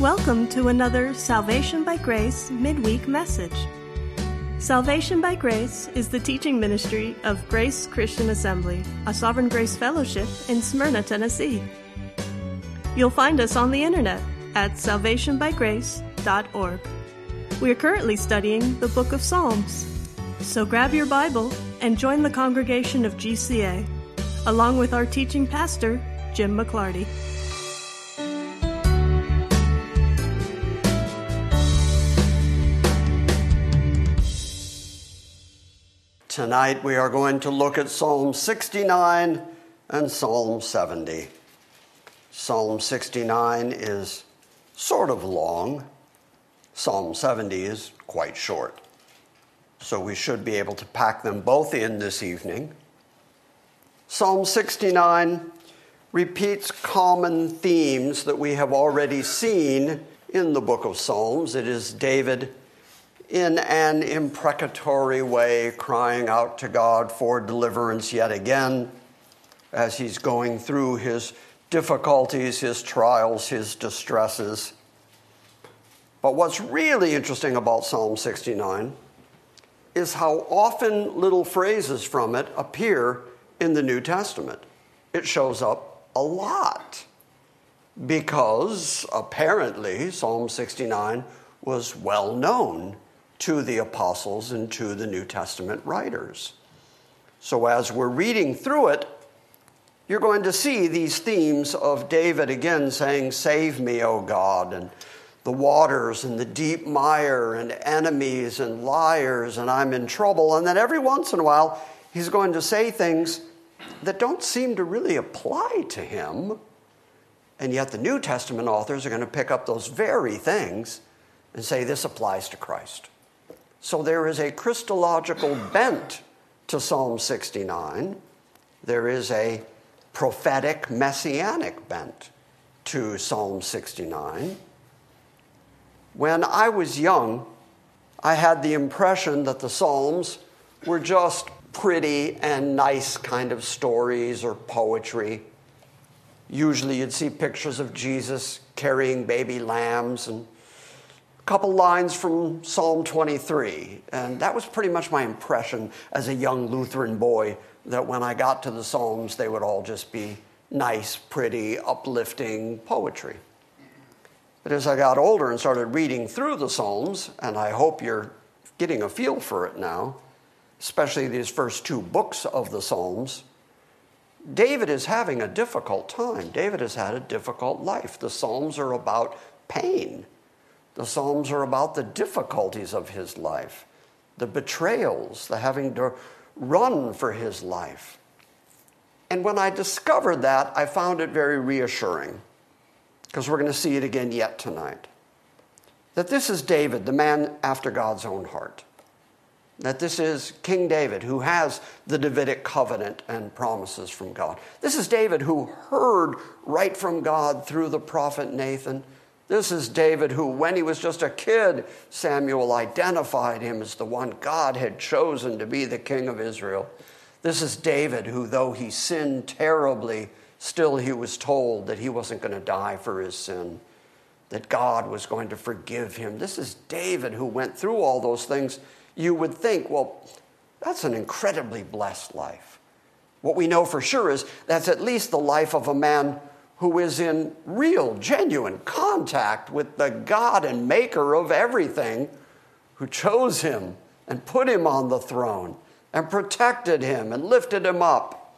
Welcome to another Salvation by Grace midweek message. Salvation by Grace is the teaching ministry of Grace Christian Assembly, a Sovereign Grace Fellowship in Smyrna, Tennessee. You'll find us on the internet at salvationbygrace.org. We are currently studying the book of Psalms. So grab your Bible and join the congregation of GCA, along with our teaching pastor, Jim McClarty. Tonight we are going to look at Psalm 69 and Psalm 70. Psalm 69 is sort of long, Psalm 70 is quite short. So we should be able to pack them both in this evening. Psalm 69 repeats common themes that we have already seen in the book of Psalms. It is David in an imprecatory way, crying out to God for deliverance yet again as he's going through his difficulties, his trials, his distresses. But what's really interesting about Psalm 69 is how often little phrases from it appear in the New Testament. It shows up a lot because apparently Psalm 69 was well known to the apostles and to the New Testament writers. So, as we're reading through it, you're going to see these themes of David again saying, Save me, O God, and the waters and the deep mire and enemies and liars, and I'm in trouble. And then every once in a while, he's going to say things that don't seem to really apply to him. And yet, the New Testament authors are going to pick up those very things and say, This applies to Christ. So there is a Christological bent to Psalm 69. There is a prophetic messianic bent to Psalm 69. When I was young, I had the impression that the Psalms were just pretty and nice kind of stories or poetry. Usually you'd see pictures of Jesus carrying baby lambs and couple lines from Psalm 23. And that was pretty much my impression as a young Lutheran boy that when I got to the Psalms, they would all just be nice, pretty, uplifting poetry. But as I got older and started reading through the Psalms, and I hope you're getting a feel for it now, especially these first two books of the Psalms, David is having a difficult time. David has had a difficult life. The Psalms are about pain. The Psalms are about the difficulties of his life, the betrayals, the having to run for his life. And when I discovered that, I found it very reassuring, because we're going to see it again yet tonight. That this is David, the man after God's own heart. That this is King David who has the Davidic covenant and promises from God. This is David who heard right from God through the prophet Nathan this is David, who, when he was just a kid, Samuel identified him as the one God had chosen to be the king of Israel. This is David, who, though he sinned terribly, still he was told that he wasn't going to die for his sin, that God was going to forgive him. This is David, who went through all those things. You would think, well, that's an incredibly blessed life. What we know for sure is that's at least the life of a man who is in real, genuine contact with the God and maker of everything, who chose him and put him on the throne and protected him and lifted him up.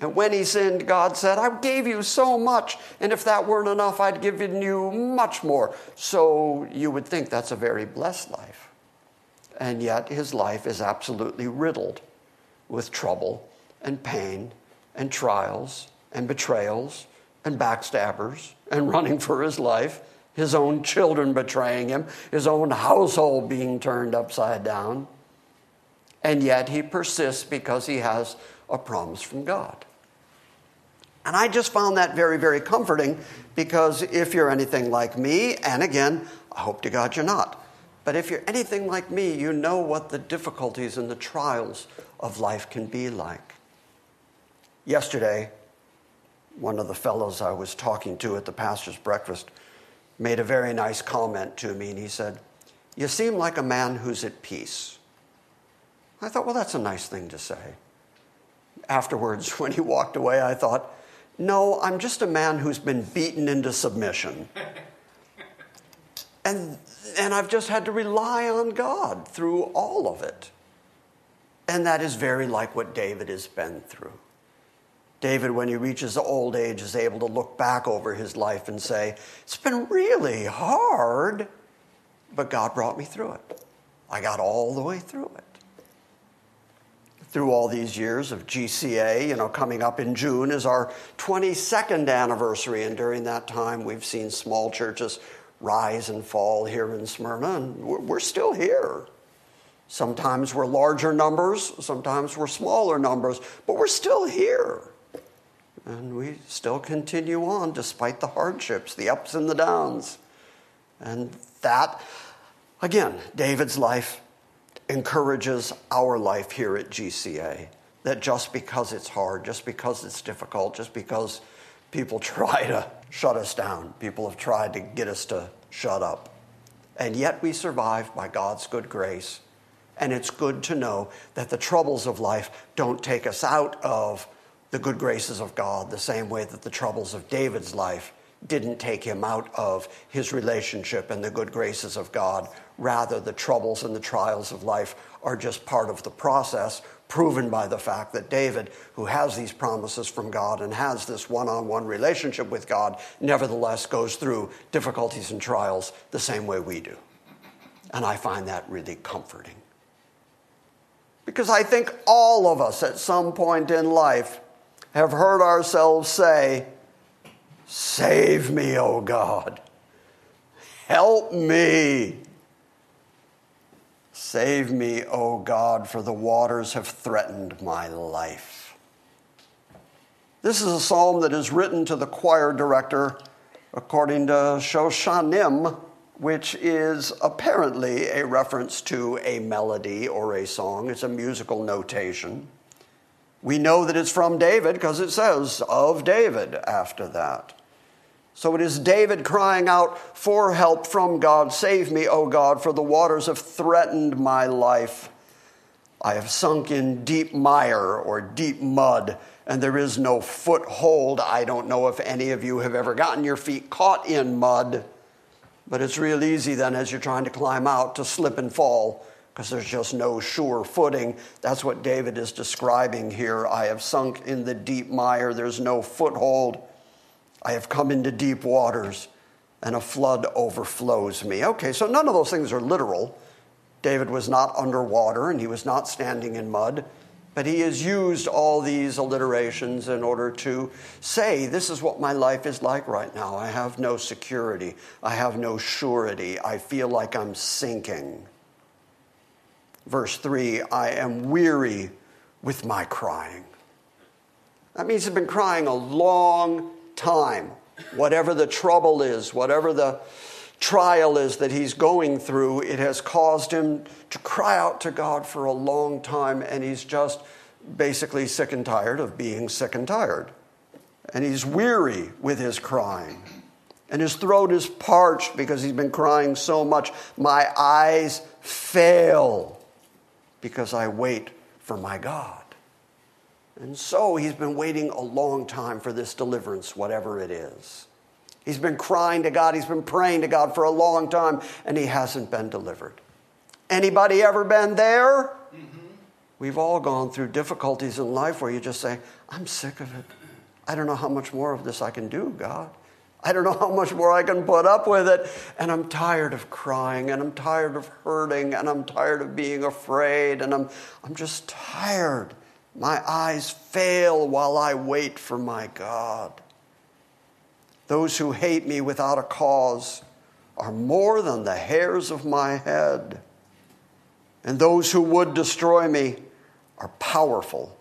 And when he sinned, God said, I gave you so much, and if that weren't enough, I'd given you much more. So you would think that's a very blessed life. And yet his life is absolutely riddled with trouble and pain and trials and betrayals and backstabbers and running for his life, his own children betraying him, his own household being turned upside down. And yet he persists because he has a promise from God. And I just found that very, very comforting because if you're anything like me, and again, I hope to God you're not, but if you're anything like me, you know what the difficulties and the trials of life can be like. Yesterday, one of the fellows I was talking to at the pastor's breakfast made a very nice comment to me, and he said, You seem like a man who's at peace. I thought, Well, that's a nice thing to say. Afterwards, when he walked away, I thought, No, I'm just a man who's been beaten into submission. and, and I've just had to rely on God through all of it. And that is very like what David has been through. David, when he reaches old age, is able to look back over his life and say, It's been really hard, but God brought me through it. I got all the way through it. Through all these years of GCA, you know, coming up in June is our 22nd anniversary, and during that time, we've seen small churches rise and fall here in Smyrna, and we're still here. Sometimes we're larger numbers, sometimes we're smaller numbers, but we're still here. And we still continue on despite the hardships, the ups and the downs. And that, again, David's life encourages our life here at GCA. That just because it's hard, just because it's difficult, just because people try to shut us down, people have tried to get us to shut up. And yet we survive by God's good grace. And it's good to know that the troubles of life don't take us out of the good graces of God, the same way that the troubles of David's life didn't take him out of his relationship and the good graces of God. Rather, the troubles and the trials of life are just part of the process, proven by the fact that David, who has these promises from God and has this one on one relationship with God, nevertheless goes through difficulties and trials the same way we do. And I find that really comforting. Because I think all of us at some point in life have heard ourselves say, Save me, O God. Help me. Save me, O God, for the waters have threatened my life. This is a psalm that is written to the choir director according to Shoshanim, which is apparently a reference to a melody or a song. It's a musical notation. We know that it's from David because it says of David after that. So it is David crying out for help from God. Save me, O God, for the waters have threatened my life. I have sunk in deep mire or deep mud, and there is no foothold. I don't know if any of you have ever gotten your feet caught in mud, but it's real easy then as you're trying to climb out to slip and fall because there's just no sure footing. That's what David is describing here. I have sunk in the deep mire, there's no foothold. I have come into deep waters, and a flood overflows me. Okay, so none of those things are literal. David was not underwater and he was not standing in mud, but he has used all these alliterations in order to say, This is what my life is like right now. I have no security, I have no surety, I feel like I'm sinking. Verse 3 I am weary with my crying. That means he's been crying a long time. Whatever the trouble is, whatever the trial is that he's going through, it has caused him to cry out to God for a long time, and he's just basically sick and tired of being sick and tired. And he's weary with his crying. And his throat is parched because he's been crying so much. My eyes fail because I wait for my God. And so he's been waiting a long time for this deliverance, whatever it is. He's been crying to God, he's been praying to God for a long time, and he hasn't been delivered. Anybody ever been there? Mm-hmm. We've all gone through difficulties in life where you just say, I'm sick of it. I don't know how much more of this I can do, God. I don't know how much more I can put up with it. And I'm tired of crying, and I'm tired of hurting, and I'm tired of being afraid, and I'm, I'm just tired. My eyes fail while I wait for my God. Those who hate me without a cause are more than the hairs of my head. And those who would destroy me are powerful.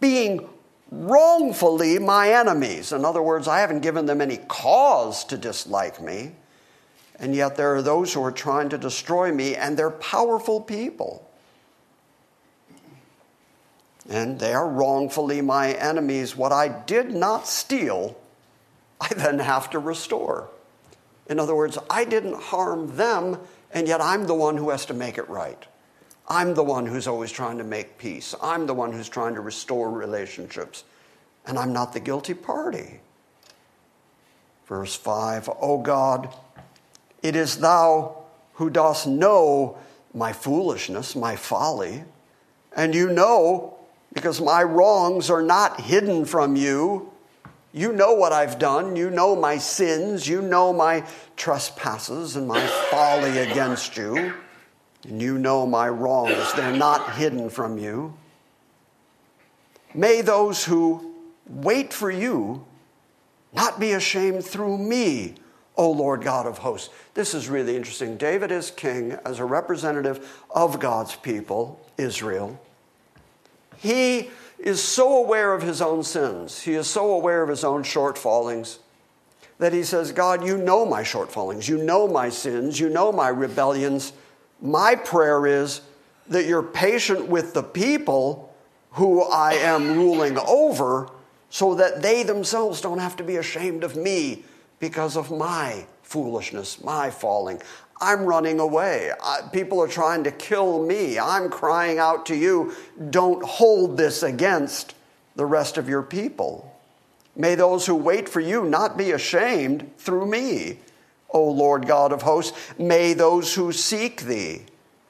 Being wrongfully my enemies. In other words, I haven't given them any cause to dislike me. And yet there are those who are trying to destroy me, and they're powerful people. And they are wrongfully my enemies. What I did not steal, I then have to restore. In other words, I didn't harm them, and yet I'm the one who has to make it right. I'm the one who's always trying to make peace. I'm the one who's trying to restore relationships, and I'm not the guilty party. Verse 5 O God, it is thou who dost know my foolishness, my folly, and you know, because my wrongs are not hidden from you. You know what I've done. You know my sins. You know my trespasses and my folly against you. And you know my wrongs. They're not hidden from you. May those who wait for you not be ashamed through me, O Lord God of hosts. This is really interesting. David is king as a representative of God's people, Israel. He is so aware of his own sins, he is so aware of his own shortfallings that he says, God, you know my shortfallings, you know my sins, you know my rebellions. My prayer is that you're patient with the people who I am ruling over so that they themselves don't have to be ashamed of me because of my foolishness, my falling. I'm running away. I, people are trying to kill me. I'm crying out to you, don't hold this against the rest of your people. May those who wait for you not be ashamed through me, O Lord God of hosts. May those who seek thee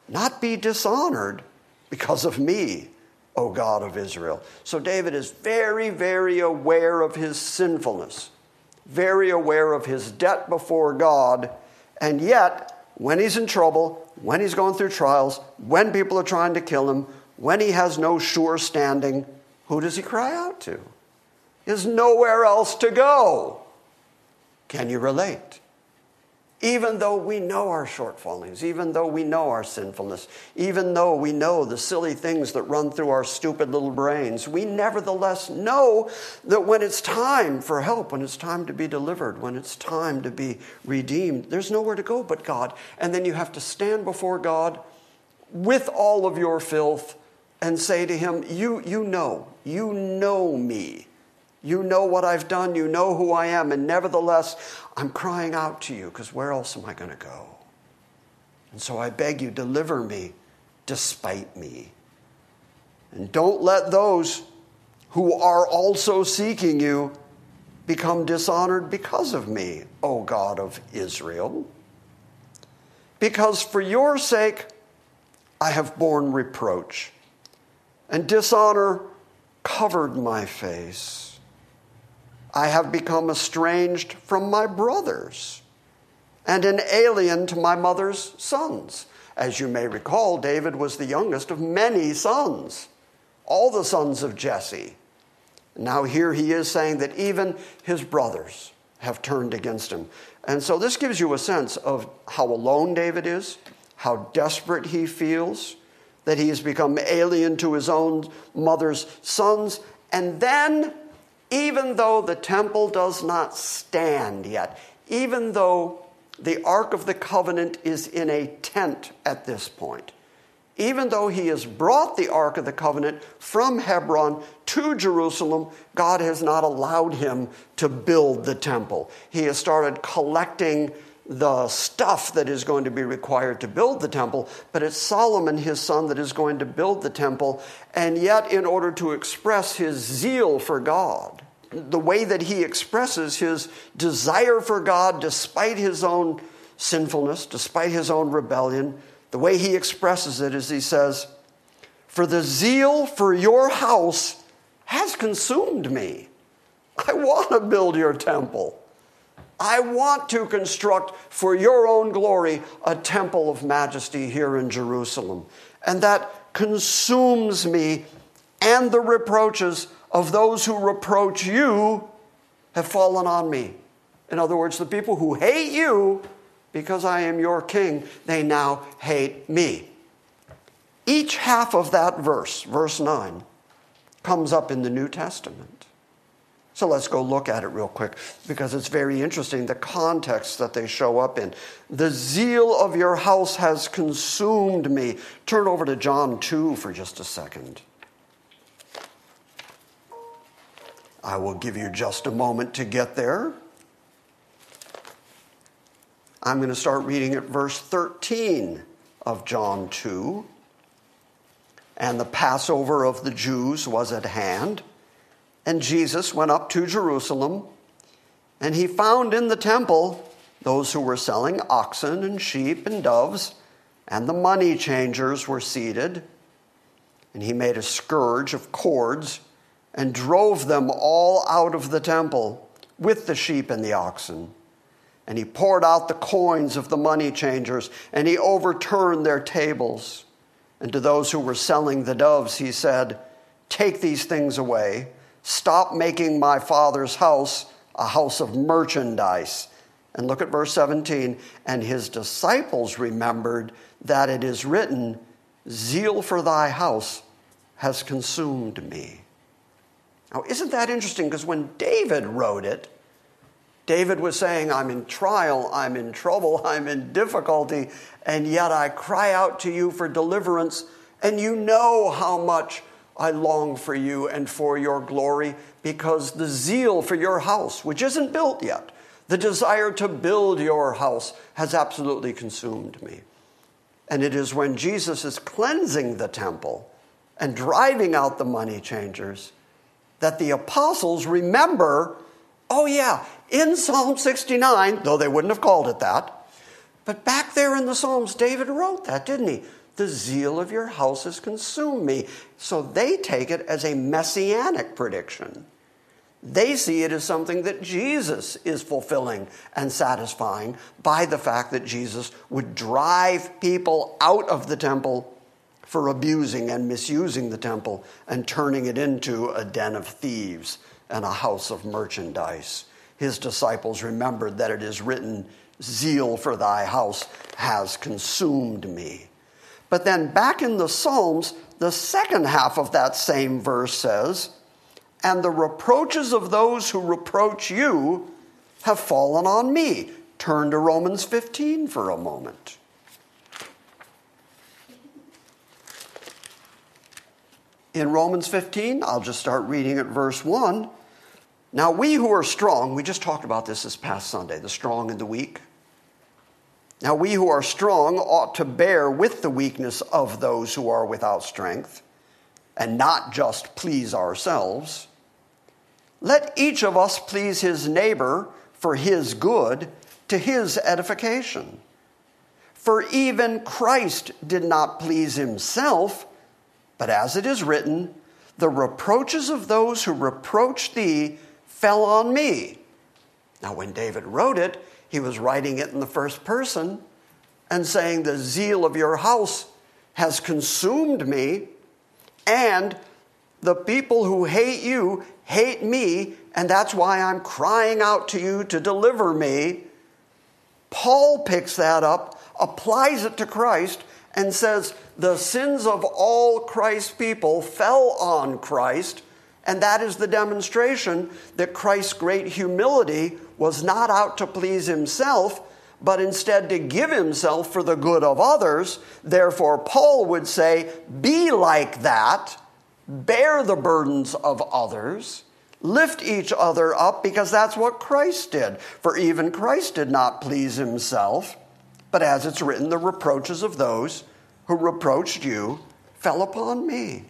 not be dishonored because of me, O God of Israel. So David is very, very aware of his sinfulness, very aware of his debt before God, and yet when he's in trouble, when he's going through trials, when people are trying to kill him, when he has no sure standing, who does he cry out to? There's nowhere else to go. Can you relate? Even though we know our shortfallings, even though we know our sinfulness, even though we know the silly things that run through our stupid little brains, we nevertheless know that when it's time for help, when it's time to be delivered, when it's time to be redeemed, there's nowhere to go but God. And then you have to stand before God with all of your filth and say to Him, You, you know, you know me. You know what I've done. You know who I am. And nevertheless, I'm crying out to you because where else am I going to go? And so I beg you, deliver me despite me. And don't let those who are also seeking you become dishonored because of me, O God of Israel. Because for your sake I have borne reproach, and dishonor covered my face. I have become estranged from my brothers and an alien to my mother's sons. As you may recall, David was the youngest of many sons, all the sons of Jesse. Now, here he is saying that even his brothers have turned against him. And so, this gives you a sense of how alone David is, how desperate he feels, that he has become alien to his own mother's sons, and then even though the temple does not stand yet, even though the Ark of the Covenant is in a tent at this point, even though he has brought the Ark of the Covenant from Hebron to Jerusalem, God has not allowed him to build the temple. He has started collecting the stuff that is going to be required to build the temple, but it's Solomon, his son, that is going to build the temple. And yet, in order to express his zeal for God, the way that he expresses his desire for God despite his own sinfulness, despite his own rebellion, the way he expresses it is he says, For the zeal for your house has consumed me. I want to build your temple. I want to construct for your own glory a temple of majesty here in Jerusalem. And that consumes me and the reproaches of those who reproach you have fallen on me. In other words, the people who hate you because I am your king, they now hate me. Each half of that verse, verse 9, comes up in the New Testament. So let's go look at it real quick because it's very interesting the context that they show up in. The zeal of your house has consumed me. Turn over to John 2 for just a second. I will give you just a moment to get there. I'm going to start reading at verse 13 of John 2. And the Passover of the Jews was at hand. And Jesus went up to Jerusalem. And he found in the temple those who were selling oxen and sheep and doves, and the money changers were seated. And he made a scourge of cords and drove them all out of the temple with the sheep and the oxen. And he poured out the coins of the money changers, and he overturned their tables. And to those who were selling the doves, he said, Take these things away. Stop making my father's house a house of merchandise. And look at verse 17. And his disciples remembered that it is written, Zeal for thy house has consumed me. Now, isn't that interesting? Because when David wrote it, David was saying, I'm in trial, I'm in trouble, I'm in difficulty, and yet I cry out to you for deliverance, and you know how much I long for you and for your glory, because the zeal for your house, which isn't built yet, the desire to build your house has absolutely consumed me. And it is when Jesus is cleansing the temple and driving out the money changers that the apostles remember oh, yeah, in Psalm 69, though they wouldn't have called it that, but back there in the Psalms, David wrote that, didn't he? The zeal of your house has consumed me. So they take it as a messianic prediction. They see it as something that Jesus is fulfilling and satisfying by the fact that Jesus would drive people out of the temple for abusing and misusing the temple and turning it into a den of thieves and a house of merchandise. His disciples remembered that it is written, Zeal for thy house has consumed me. But then back in the Psalms, the second half of that same verse says, And the reproaches of those who reproach you have fallen on me. Turn to Romans 15 for a moment. In Romans 15, I'll just start reading at verse 1. Now, we who are strong, we just talked about this this past Sunday the strong and the weak. Now, we who are strong ought to bear with the weakness of those who are without strength and not just please ourselves. Let each of us please his neighbor for his good to his edification. For even Christ did not please himself but as it is written, the reproaches of those who reproached thee fell on me. Now, when David wrote it, he was writing it in the first person and saying, The zeal of your house has consumed me, and the people who hate you hate me, and that's why I'm crying out to you to deliver me. Paul picks that up, applies it to Christ, and says, the sins of all Christ's people fell on Christ, and that is the demonstration that Christ's great humility was not out to please himself, but instead to give himself for the good of others. Therefore, Paul would say, Be like that, bear the burdens of others. Lift each other up because that's what Christ did. For even Christ did not please himself, but as it's written, the reproaches of those who reproached you fell upon me.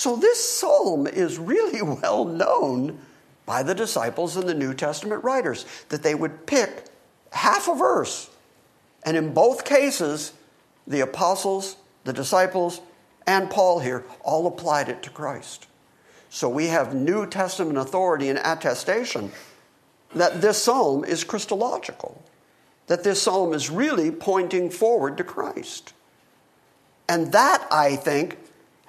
So this psalm is really well known by the disciples and the New Testament writers that they would pick half a verse. And in both cases, the apostles, the disciples, and Paul here all applied it to Christ. So we have New Testament authority and attestation that this psalm is Christological, that this psalm is really pointing forward to Christ. And that, I think,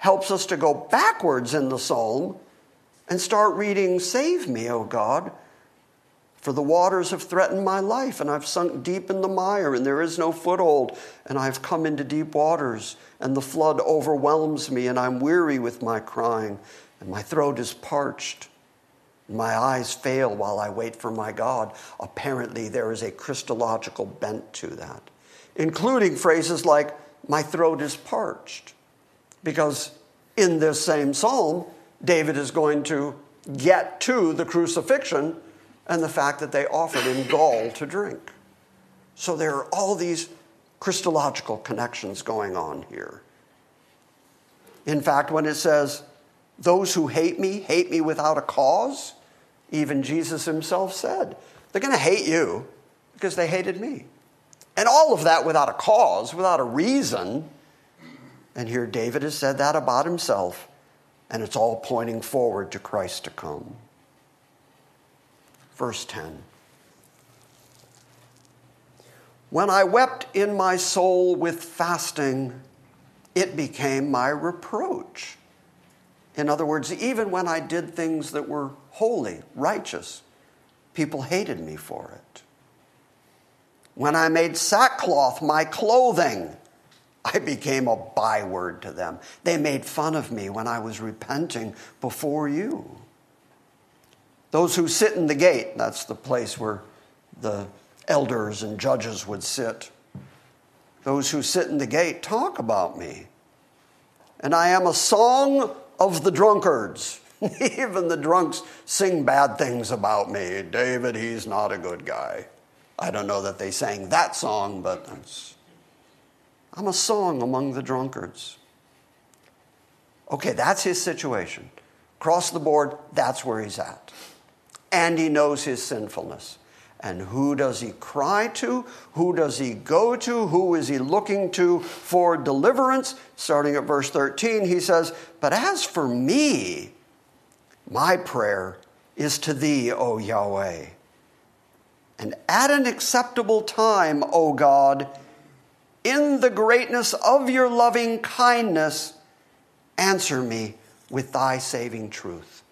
helps us to go backwards in the psalm and start reading, Save me, O God, for the waters have threatened my life, and I've sunk deep in the mire, and there is no foothold, and I've come into deep waters, and the flood overwhelms me, and I'm weary with my crying, and my throat is parched. My eyes fail while I wait for my God. Apparently, there is a Christological bent to that, including phrases like, my throat is parched. Because in this same psalm, David is going to get to the crucifixion and the fact that they offered him gall to drink. So there are all these Christological connections going on here. In fact, when it says, those who hate me hate me without a cause, even Jesus himself said, they're going to hate you because they hated me. And all of that without a cause, without a reason. And here David has said that about himself, and it's all pointing forward to Christ to come. Verse 10 When I wept in my soul with fasting, it became my reproach. In other words, even when I did things that were holy, righteous, people hated me for it. When I made sackcloth my clothing, I became a byword to them. They made fun of me when I was repenting before you. Those who sit in the gate, that's the place where the elders and judges would sit. Those who sit in the gate talk about me. And I am a song of the drunkards. Even the drunks sing bad things about me. David, he's not a good guy. I don't know that they sang that song, but I'm a song among the drunkards. Okay, that's his situation. Across the board, that's where he's at. And he knows his sinfulness. And who does he cry to? Who does he go to? Who is he looking to for deliverance? Starting at verse 13, he says, But as for me, my prayer is to thee, O Yahweh. And at an acceptable time, O God, in the greatness of your loving kindness, answer me with thy saving truth.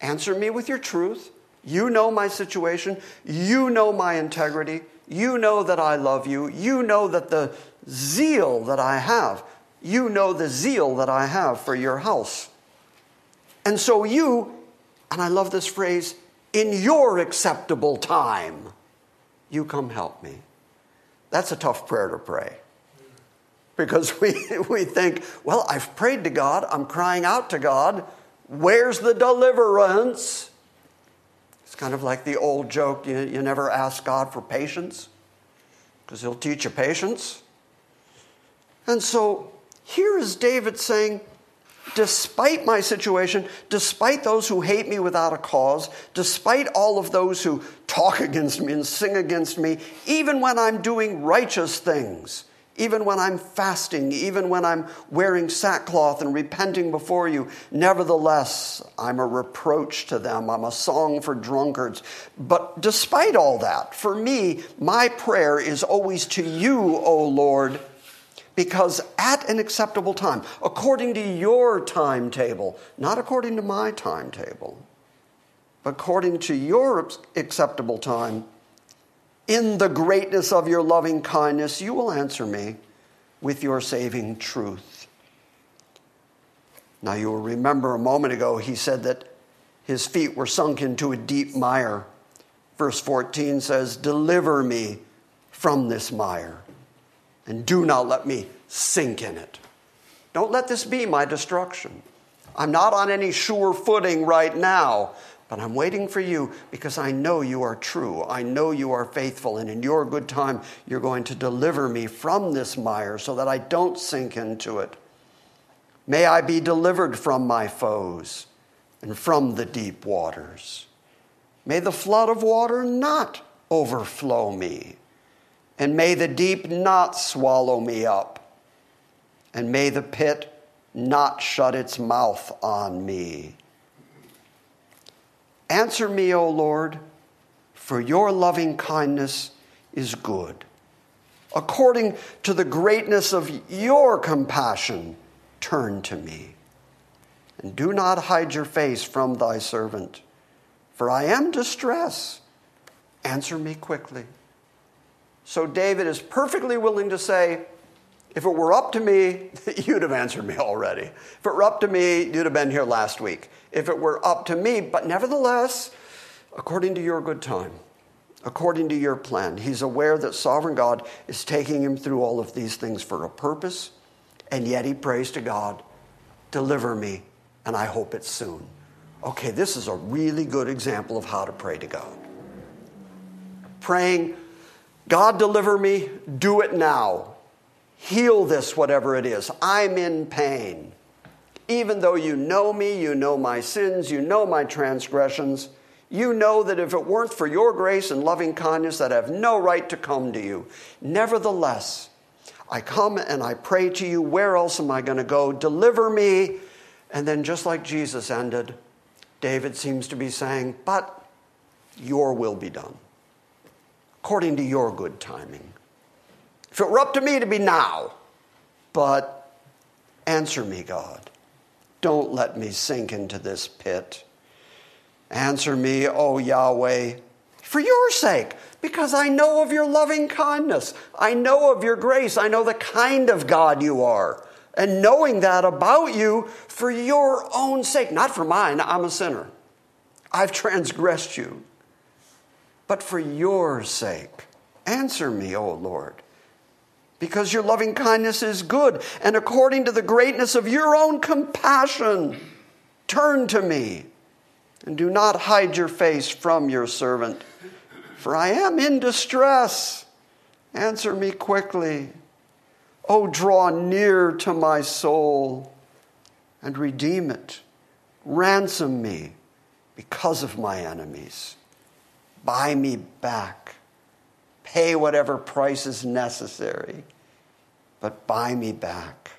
Answer me with your truth. You know my situation. You know my integrity. You know that I love you. You know that the zeal that I have, you know the zeal that I have for your house. And so you, and I love this phrase, in your acceptable time, you come help me. That's a tough prayer to pray. Because we, we think, well, I've prayed to God, I'm crying out to God, where's the deliverance? It's kind of like the old joke you, you never ask God for patience, because He'll teach you patience. And so here is David saying, despite my situation, despite those who hate me without a cause, despite all of those who talk against me and sing against me, even when I'm doing righteous things, even when I'm fasting, even when I'm wearing sackcloth and repenting before you, nevertheless, I'm a reproach to them. I'm a song for drunkards. But despite all that, for me, my prayer is always to you, O Lord because at an acceptable time, according to your timetable, not according to my timetable, but according to your acceptable time, in the greatness of your loving kindness, you will answer me with your saving truth. Now, you will remember a moment ago, he said that his feet were sunk into a deep mire. Verse 14 says, Deliver me from this mire and do not let me sink in it. Don't let this be my destruction. I'm not on any sure footing right now, but I'm waiting for you because I know you are true. I know you are faithful, and in your good time, you're going to deliver me from this mire so that I don't sink into it. May I be delivered from my foes and from the deep waters. May the flood of water not overflow me and may the deep not swallow me up, and may the pit not shut its mouth on me. Answer me, O Lord, for your loving kindness is good. According to the greatness of your compassion, turn to me. And do not hide your face from thy servant, for I am distressed. Answer me quickly. So David is perfectly willing to say, if it were up to me, you'd have answered me already. If it were up to me, you'd have been here last week. If it were up to me, but nevertheless, according to your good time, according to your plan, he's aware that sovereign God is taking him through all of these things for a purpose, and yet he prays to God, deliver me, and I hope it's soon. Okay, this is a really good example of how to pray to God. Praying God, deliver me. Do it now. Heal this, whatever it is. I'm in pain. Even though you know me, you know my sins, you know my transgressions, you know that if it weren't for your grace and loving kindness, I'd have no right to come to you. Nevertheless, I come and I pray to you. Where else am I going to go? Deliver me. And then, just like Jesus ended, David seems to be saying, But your will be done, according to your good timing. If it were up to me to be now, but answer me, God. Don't let me sink into this pit. Answer me, O Yahweh, for your sake, because I know of your loving kindness. I know of your grace. I know the kind of God you are. And knowing that about you for your own sake, not for mine, I'm a sinner. I've transgressed you. But for your sake, answer me, O Lord, because your loving kindness is good, and according to the greatness of your own compassion, turn to me and do not hide your face from your servant, for I am in distress. Answer me quickly. Oh, draw near to my soul and redeem it. Ransom me because of my enemies. Buy me back. Pay whatever price is necessary, but buy me back.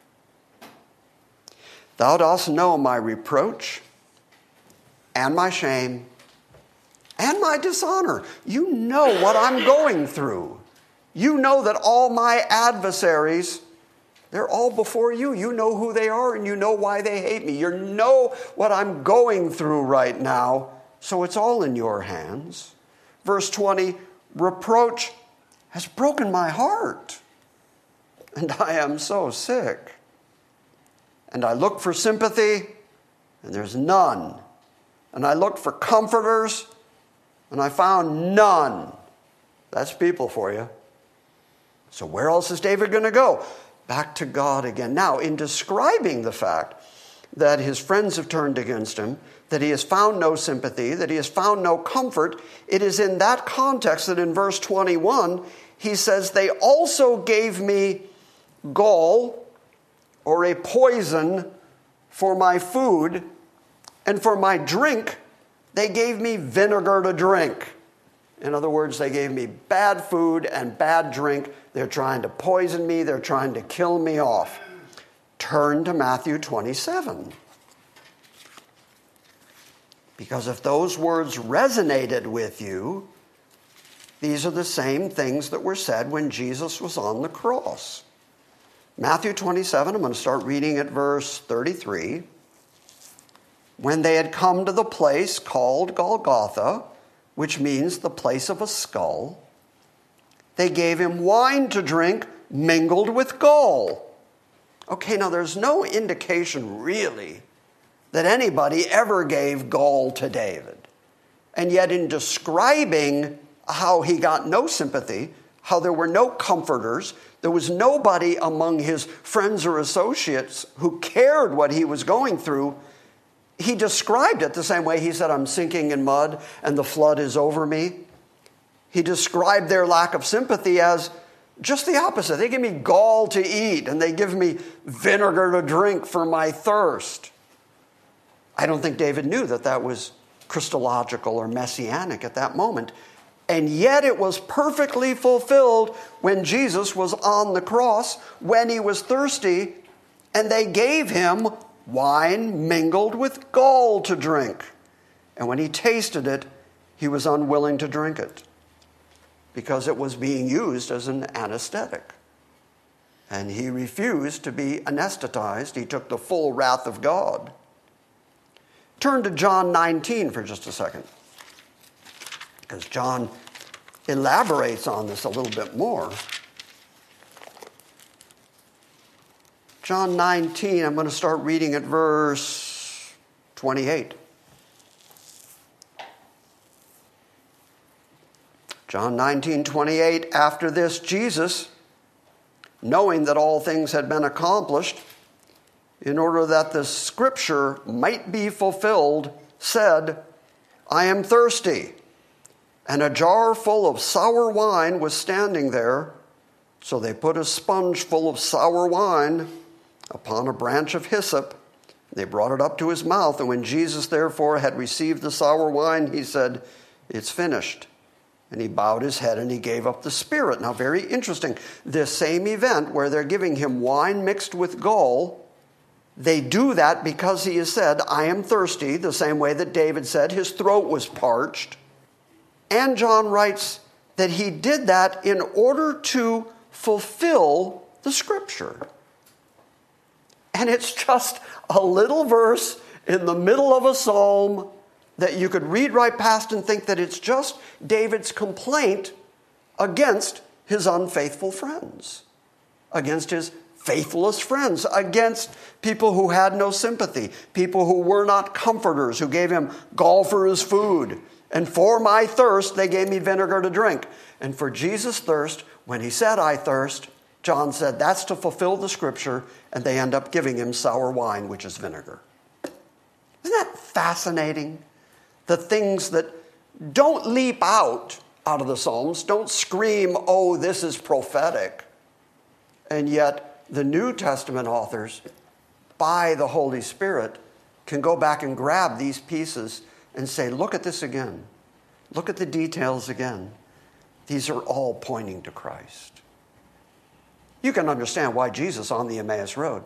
Thou dost know my reproach and my shame and my dishonor. You know what I'm going through. You know that all my adversaries, they're all before you. You know who they are and you know why they hate me. You know what I'm going through right now. So it's all in your hands. Verse 20 reproach has broken my heart, and I am so sick. And I look for sympathy, and there's none and I looked for comforters, and I found none. That's people for you. So, where else is David going to go? Back to God again. Now, in describing the fact that his friends have turned against him, that he has found no sympathy, that he has found no comfort, it is in that context that in verse 21, he says, They also gave me gall or a poison for my food and for my drink, they gave me vinegar to drink. In other words, they gave me bad food and bad drink. They're trying to poison me, they're trying to kill me off. Turn to Matthew 27. Because if those words resonated with you, these are the same things that were said when Jesus was on the cross. Matthew 27, I'm going to start reading at verse 33. When they had come to the place called Golgotha, which means the place of a skull, they gave him wine to drink mingled with gall. Okay, now there's no indication really that anybody ever gave gall to David. And yet, in describing how he got no sympathy, how there were no comforters, there was nobody among his friends or associates who cared what he was going through, he described it the same way he said, I'm sinking in mud and the flood is over me. He described their lack of sympathy as just the opposite. They give me gall to eat and they give me vinegar to drink for my thirst. I don't think David knew that that was Christological or messianic at that moment. And yet it was perfectly fulfilled when Jesus was on the cross, when he was thirsty, and they gave him wine mingled with gall to drink. And when he tasted it, he was unwilling to drink it because it was being used as an anesthetic. And he refused to be anesthetized. He took the full wrath of God. Turn to John 19 for just a second, because John elaborates on this a little bit more. John 19, I'm going to start reading at verse 28. John 19, 28. After this, Jesus, knowing that all things had been accomplished, in order that the scripture might be fulfilled, said, I am thirsty. and a jar full of sour wine was standing there. So they put a sponge full of sour wine upon a branch of hyssop. They brought it up to his mouth, and when Jesus therefore had received the sour wine, he said, It's finished. And he bowed his head and he gave up the spirit. Now, very interesting. This same event where they're giving him wine mixed with gall, they do that because he has said, I am thirsty, the same way that David said his throat was parched. And John writes that he did that in order to fulfill the scripture. And it's just a little verse in the middle of a psalm that you could read right past and think that it's just David's complaint against his unfaithful friends, against his faithless friends, against people who had no sympathy, people who were not comforters, who gave him gall for his food. And for my thirst, they gave me vinegar to drink. And for Jesus' thirst, when he said, I thirst, John said that's to fulfill the scripture, and they end up giving him sour wine, which is vinegar. Isn't that fascinating? The things that don't leap out out of the Psalms, don't scream, oh, this is prophetic. And yet, the New Testament authors, by the Holy Spirit, can go back and grab these pieces and say, look at this again. Look at the details again. These are all pointing to Christ. You can understand why Jesus on the Emmaus Road,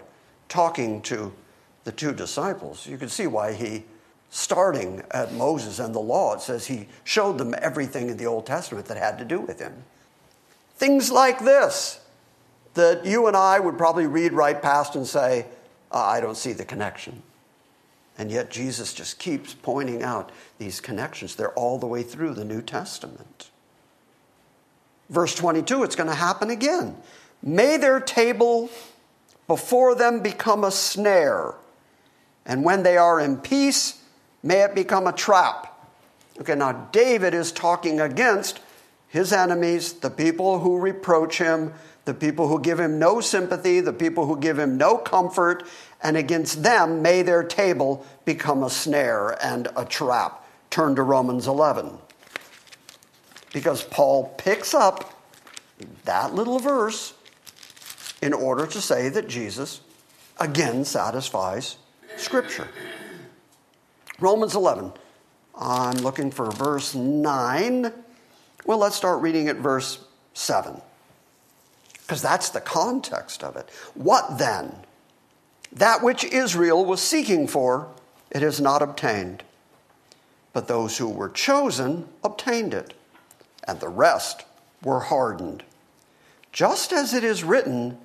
talking to the two disciples, you can see why he, starting at Moses and the law, it says he showed them everything in the Old Testament that had to do with him. Things like this that you and I would probably read right past and say, uh, I don't see the connection. And yet Jesus just keeps pointing out these connections. They're all the way through the New Testament. Verse 22, it's going to happen again. May their table before them become a snare, and when they are in peace, may it become a trap. Okay, now David is talking against his enemies, the people who reproach him, the people who give him no sympathy, the people who give him no comfort, and against them may their table become a snare and a trap. Turn to Romans 11. Because Paul picks up that little verse in order to say that Jesus again satisfies Scripture. Romans 11. I'm looking for verse 9. Well, let's start reading at verse 7, because that's the context of it. What then? That which Israel was seeking for, it has not obtained. But those who were chosen obtained it, and the rest were hardened. Just as it is written,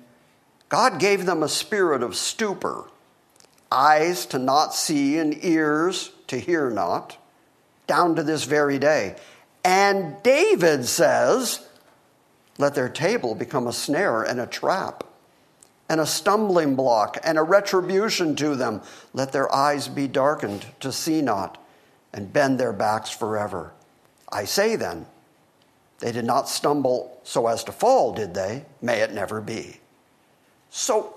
God gave them a spirit of stupor, eyes to not see and ears to hear not, down to this very day. And David says, Let their table become a snare and a trap, and a stumbling block and a retribution to them. Let their eyes be darkened to see not, and bend their backs forever. I say then, they did not stumble so as to fall, did they? May it never be. So,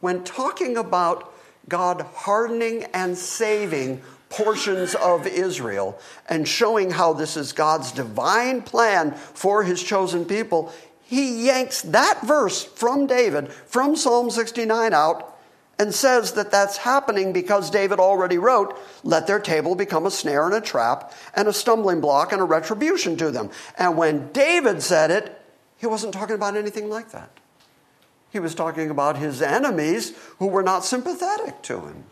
when talking about God hardening and saving portions of Israel and showing how this is God's divine plan for his chosen people, he yanks that verse from David, from Psalm 69 out, and says that that's happening because David already wrote, Let their table become a snare and a trap, and a stumbling block and a retribution to them. And when David said it, he wasn't talking about anything like that. He was talking about his enemies who were not sympathetic to him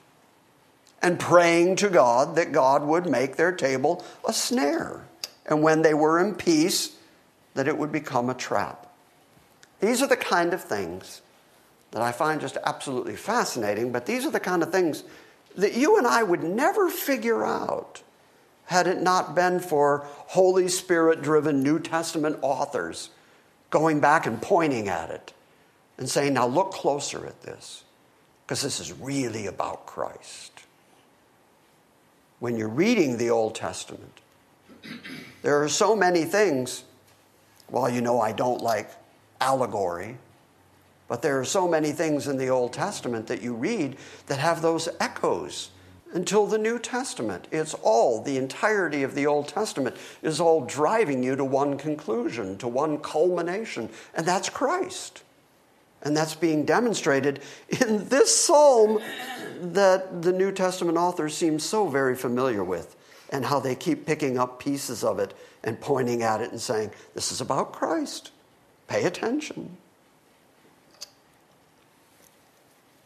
and praying to God that God would make their table a snare. And when they were in peace, that it would become a trap. These are the kind of things that I find just absolutely fascinating, but these are the kind of things that you and I would never figure out had it not been for Holy Spirit driven New Testament authors going back and pointing at it and saying, now look closer at this, because this is really about Christ. When you're reading the Old Testament, there are so many things. Well, you know, I don't like allegory, but there are so many things in the Old Testament that you read that have those echoes until the New Testament. It's all, the entirety of the Old Testament is all driving you to one conclusion, to one culmination, and that's Christ. And that's being demonstrated in this psalm that the New Testament authors seem so very familiar with, and how they keep picking up pieces of it and pointing at it and saying, This is about Christ. Pay attention.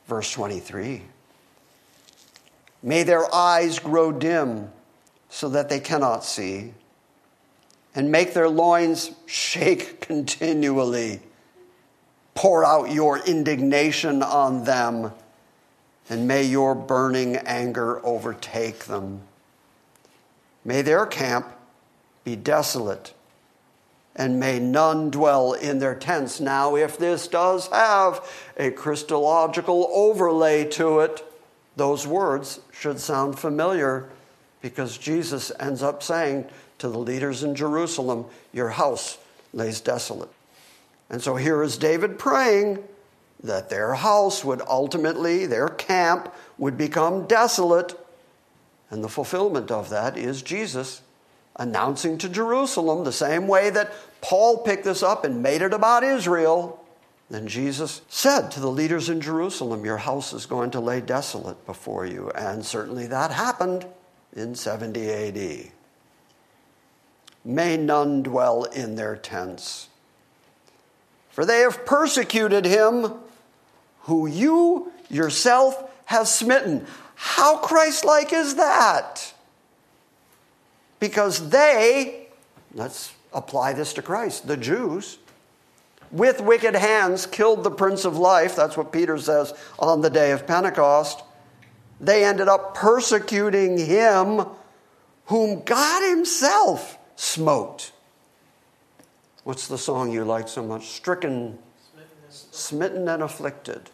Verse 23 May their eyes grow dim so that they cannot see, and make their loins shake continually. Pour out your indignation on them, and may your burning anger overtake them. May their camp be desolate, and may none dwell in their tents. Now, if this does have a Christological overlay to it, those words should sound familiar because Jesus ends up saying to the leaders in Jerusalem, Your house lays desolate. And so here is David praying that their house would ultimately, their camp would become desolate. And the fulfillment of that is Jesus announcing to Jerusalem the same way that Paul picked this up and made it about Israel. Then Jesus said to the leaders in Jerusalem, Your house is going to lay desolate before you. And certainly that happened in 70 AD. May none dwell in their tents. For they have persecuted him who you yourself have smitten. How Christ like is that? Because they, let's apply this to Christ, the Jews, with wicked hands killed the Prince of Life. That's what Peter says on the day of Pentecost. They ended up persecuting him whom God Himself smote. What's the song you like so much? Stricken, smitten and afflicted.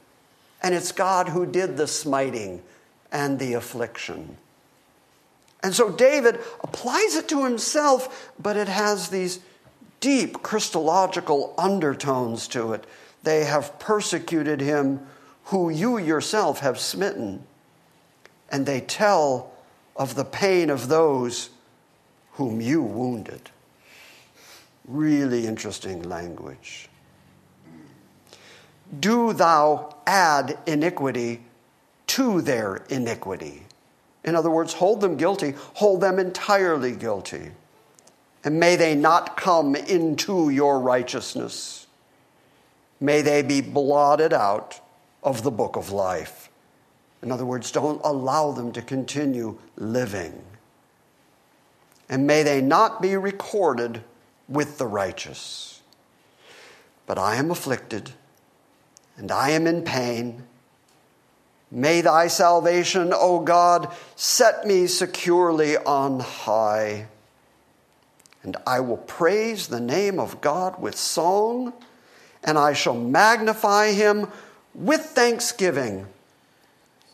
And it's God who did the smiting and the affliction. And so David applies it to himself, but it has these deep Christological undertones to it. They have persecuted him who you yourself have smitten, and they tell of the pain of those whom you wounded. Really interesting language. Do thou add iniquity to their iniquity. In other words, hold them guilty, hold them entirely guilty and may they not come into your righteousness. May they be blotted out of the book of life. In other words, don't allow them to continue living. And may they not be recorded with the righteous. But I am afflicted, and I am in pain. May thy salvation, O God, set me securely on high and I will praise the name of God with song, and I shall magnify him with thanksgiving.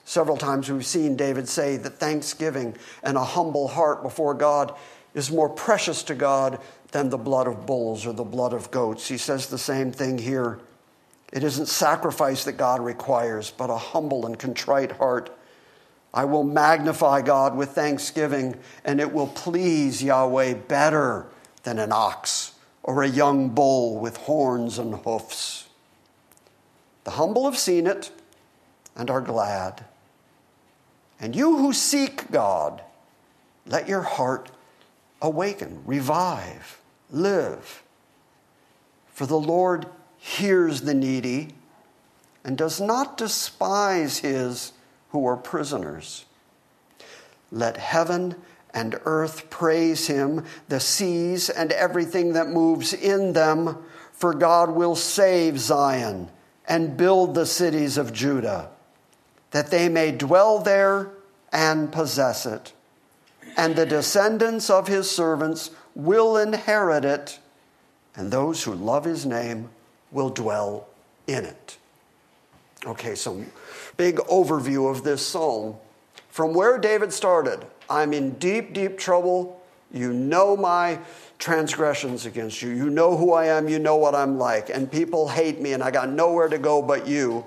Several times we've seen David say that thanksgiving and a humble heart before God is more precious to God than the blood of bulls or the blood of goats. He says the same thing here. It isn't sacrifice that God requires, but a humble and contrite heart. I will magnify God with thanksgiving, and it will please Yahweh better than an ox or a young bull with horns and hoofs. The humble have seen it and are glad. And you who seek God, let your heart awaken, revive, live. For the Lord hears the needy and does not despise his who are prisoners. Let heaven and earth praise him, the seas and everything that moves in them, for God will save Zion and build the cities of Judah, that they may dwell there and possess it. And the descendants of his servants will inherit it, and those who love his name will dwell in it. Okay, so big overview of this psalm. From where David started, I'm in deep, deep trouble. You know my transgressions against you. You know who I am. You know what I'm like. And people hate me, and I got nowhere to go but you.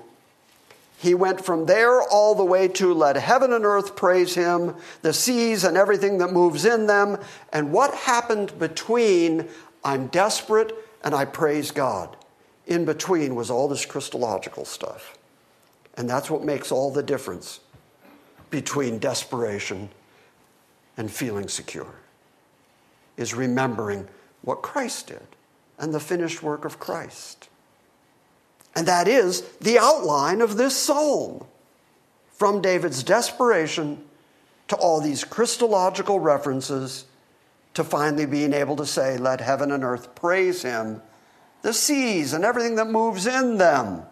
He went from there all the way to let heaven and earth praise him, the seas and everything that moves in them. And what happened between I'm desperate and I praise God? In between was all this Christological stuff. And that's what makes all the difference between desperation and feeling secure, is remembering what Christ did and the finished work of Christ. And that is the outline of this psalm. From David's desperation to all these Christological references to finally being able to say, Let heaven and earth praise him, the seas and everything that moves in them.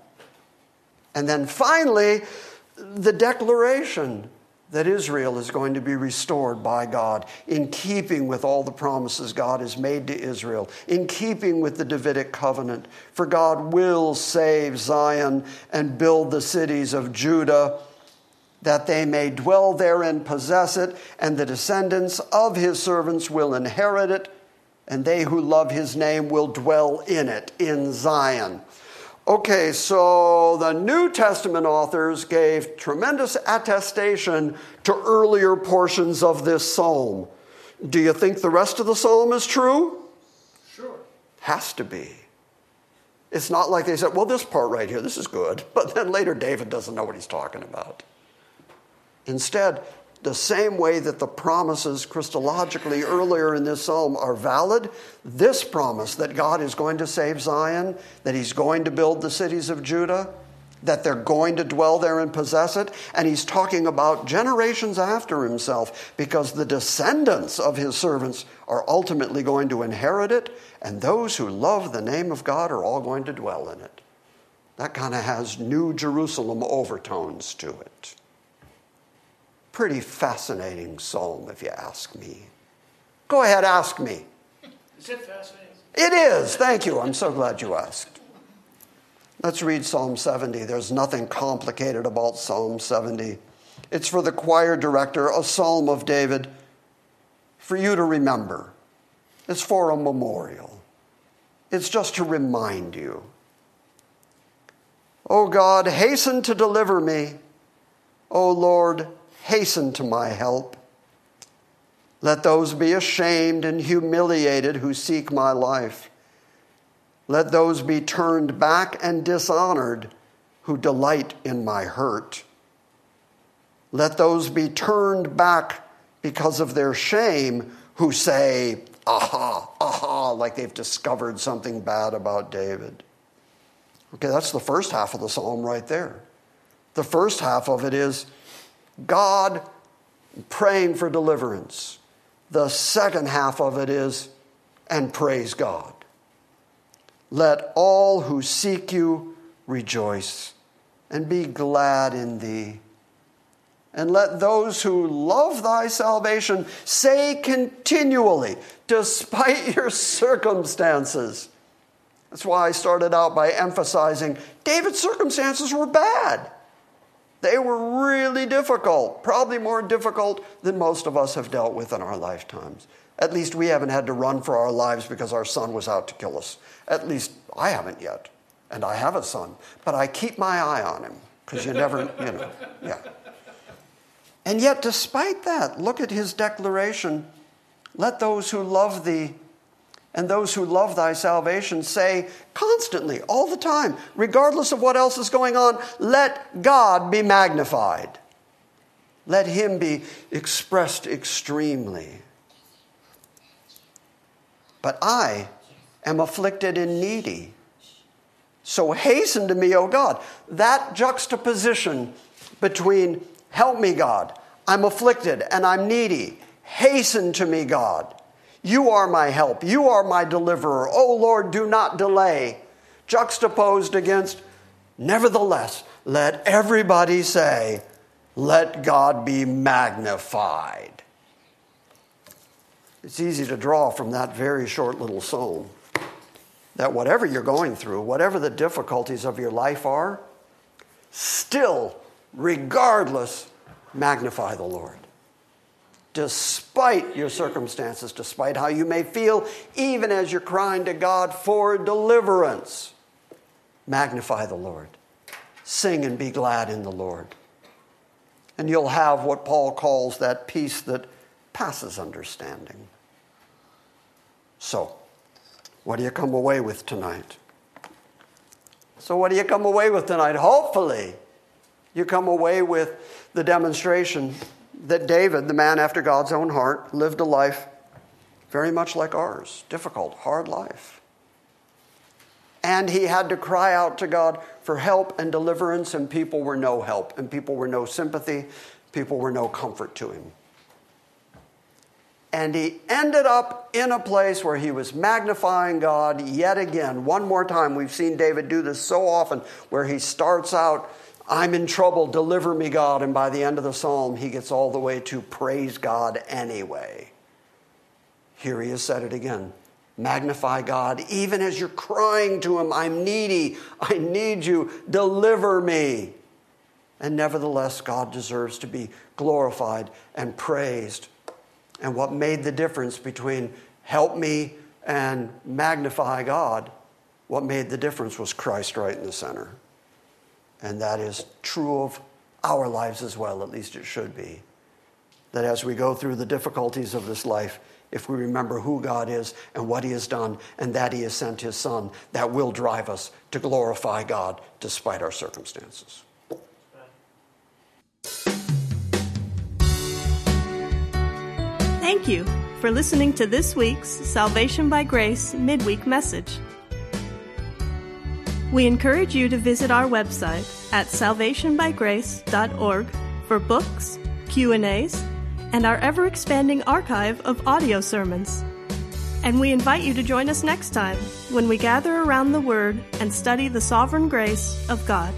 And then finally, the declaration that Israel is going to be restored by God in keeping with all the promises God has made to Israel, in keeping with the Davidic covenant. For God will save Zion and build the cities of Judah, that they may dwell there and possess it, and the descendants of his servants will inherit it, and they who love his name will dwell in it, in Zion. Okay, so the New Testament authors gave tremendous attestation to earlier portions of this psalm. Do you think the rest of the psalm is true? Sure. Has to be. It's not like they said, well, this part right here, this is good, but then later David doesn't know what he's talking about. Instead, the same way that the promises Christologically earlier in this psalm are valid, this promise that God is going to save Zion, that he's going to build the cities of Judah, that they're going to dwell there and possess it, and he's talking about generations after himself because the descendants of his servants are ultimately going to inherit it, and those who love the name of God are all going to dwell in it. That kind of has New Jerusalem overtones to it. Pretty fascinating psalm, if you ask me. Go ahead, ask me. Is it fascinating? It is. Thank you. I'm so glad you asked. Let's read Psalm 70. There's nothing complicated about Psalm 70. It's for the choir director, a psalm of David, for you to remember. It's for a memorial. It's just to remind you. O God, hasten to deliver me. O Lord, hasten to my help. Let those be ashamed and humiliated who seek my life. Let those be turned back and dishonored who delight in my hurt. Let those be turned back because of their shame who say, aha, aha, like they've discovered something bad about David. Okay, that's the first half of the psalm right there. The first half of it is, God praying for deliverance. The second half of it is, and praise God. Let all who seek you rejoice and be glad in thee. And let those who love thy salvation say continually, despite your circumstances. That's why I started out by emphasizing David's circumstances were bad. They were really difficult, probably more difficult than most of us have dealt with in our lifetimes. At least we haven't had to run for our lives because our son was out to kill us. At least I haven't yet. And I have a son, but I keep my eye on him because you never, you know, yeah. And yet, despite that, look at his declaration let those who love thee and those who love thy salvation say constantly, all the time, regardless of what else is going on, let God be magnified. Let him be expressed extremely. But I am afflicted and needy. So hasten to me, O God. That juxtaposition between help me, God, I'm afflicted and I'm needy. Hasten to me, God you are my help. You are my deliverer. Oh Lord, do not delay. Juxtaposed against, nevertheless, let everybody say, let God be magnified. It's easy to draw from that very short little psalm that whatever you're going through, whatever the difficulties of your life are, still, regardless, magnify the Lord despite your circumstances, despite how you may feel, even as you're crying to God for deliverance. Magnify the Lord. Sing and be glad in the Lord. And you'll have what Paul calls that peace that passes understanding. So, what do you come away with tonight? So, what do you come away with tonight? Hopefully, you come away with the demonstration that David, the man after God's own heart, lived a life very much like ours difficult, hard life. And he had to cry out to God for help and deliverance, and people were no help, and people were no sympathy, people were no comfort to him. And he ended up in a place where he was magnifying God yet again. One more time. We've seen David do this so often, where he starts out, I'm in trouble, deliver me, God. And by the end of the psalm, he gets all the way to praise God anyway. Here he has said it again. Magnify God, even as you're crying to him, I'm needy, I need you, deliver me. And nevertheless, God deserves to be glorified and praised. And what made the difference between help me and magnify God, what made the difference was Christ right in the center. And that is true of our lives as well, at least it should be. That as we go through the difficulties of this life, if we remember who God is and what He has done and that He has sent His Son, that will drive us to glorify God despite our circumstances. Thank you for listening to this week's Salvation by Grace midweek message. We encourage you to visit our website at salvationbygrace.org for books, Q&As, and our ever-expanding archive of audio sermons. And we invite you to join us next time when we gather around the Word and study the sovereign grace of God.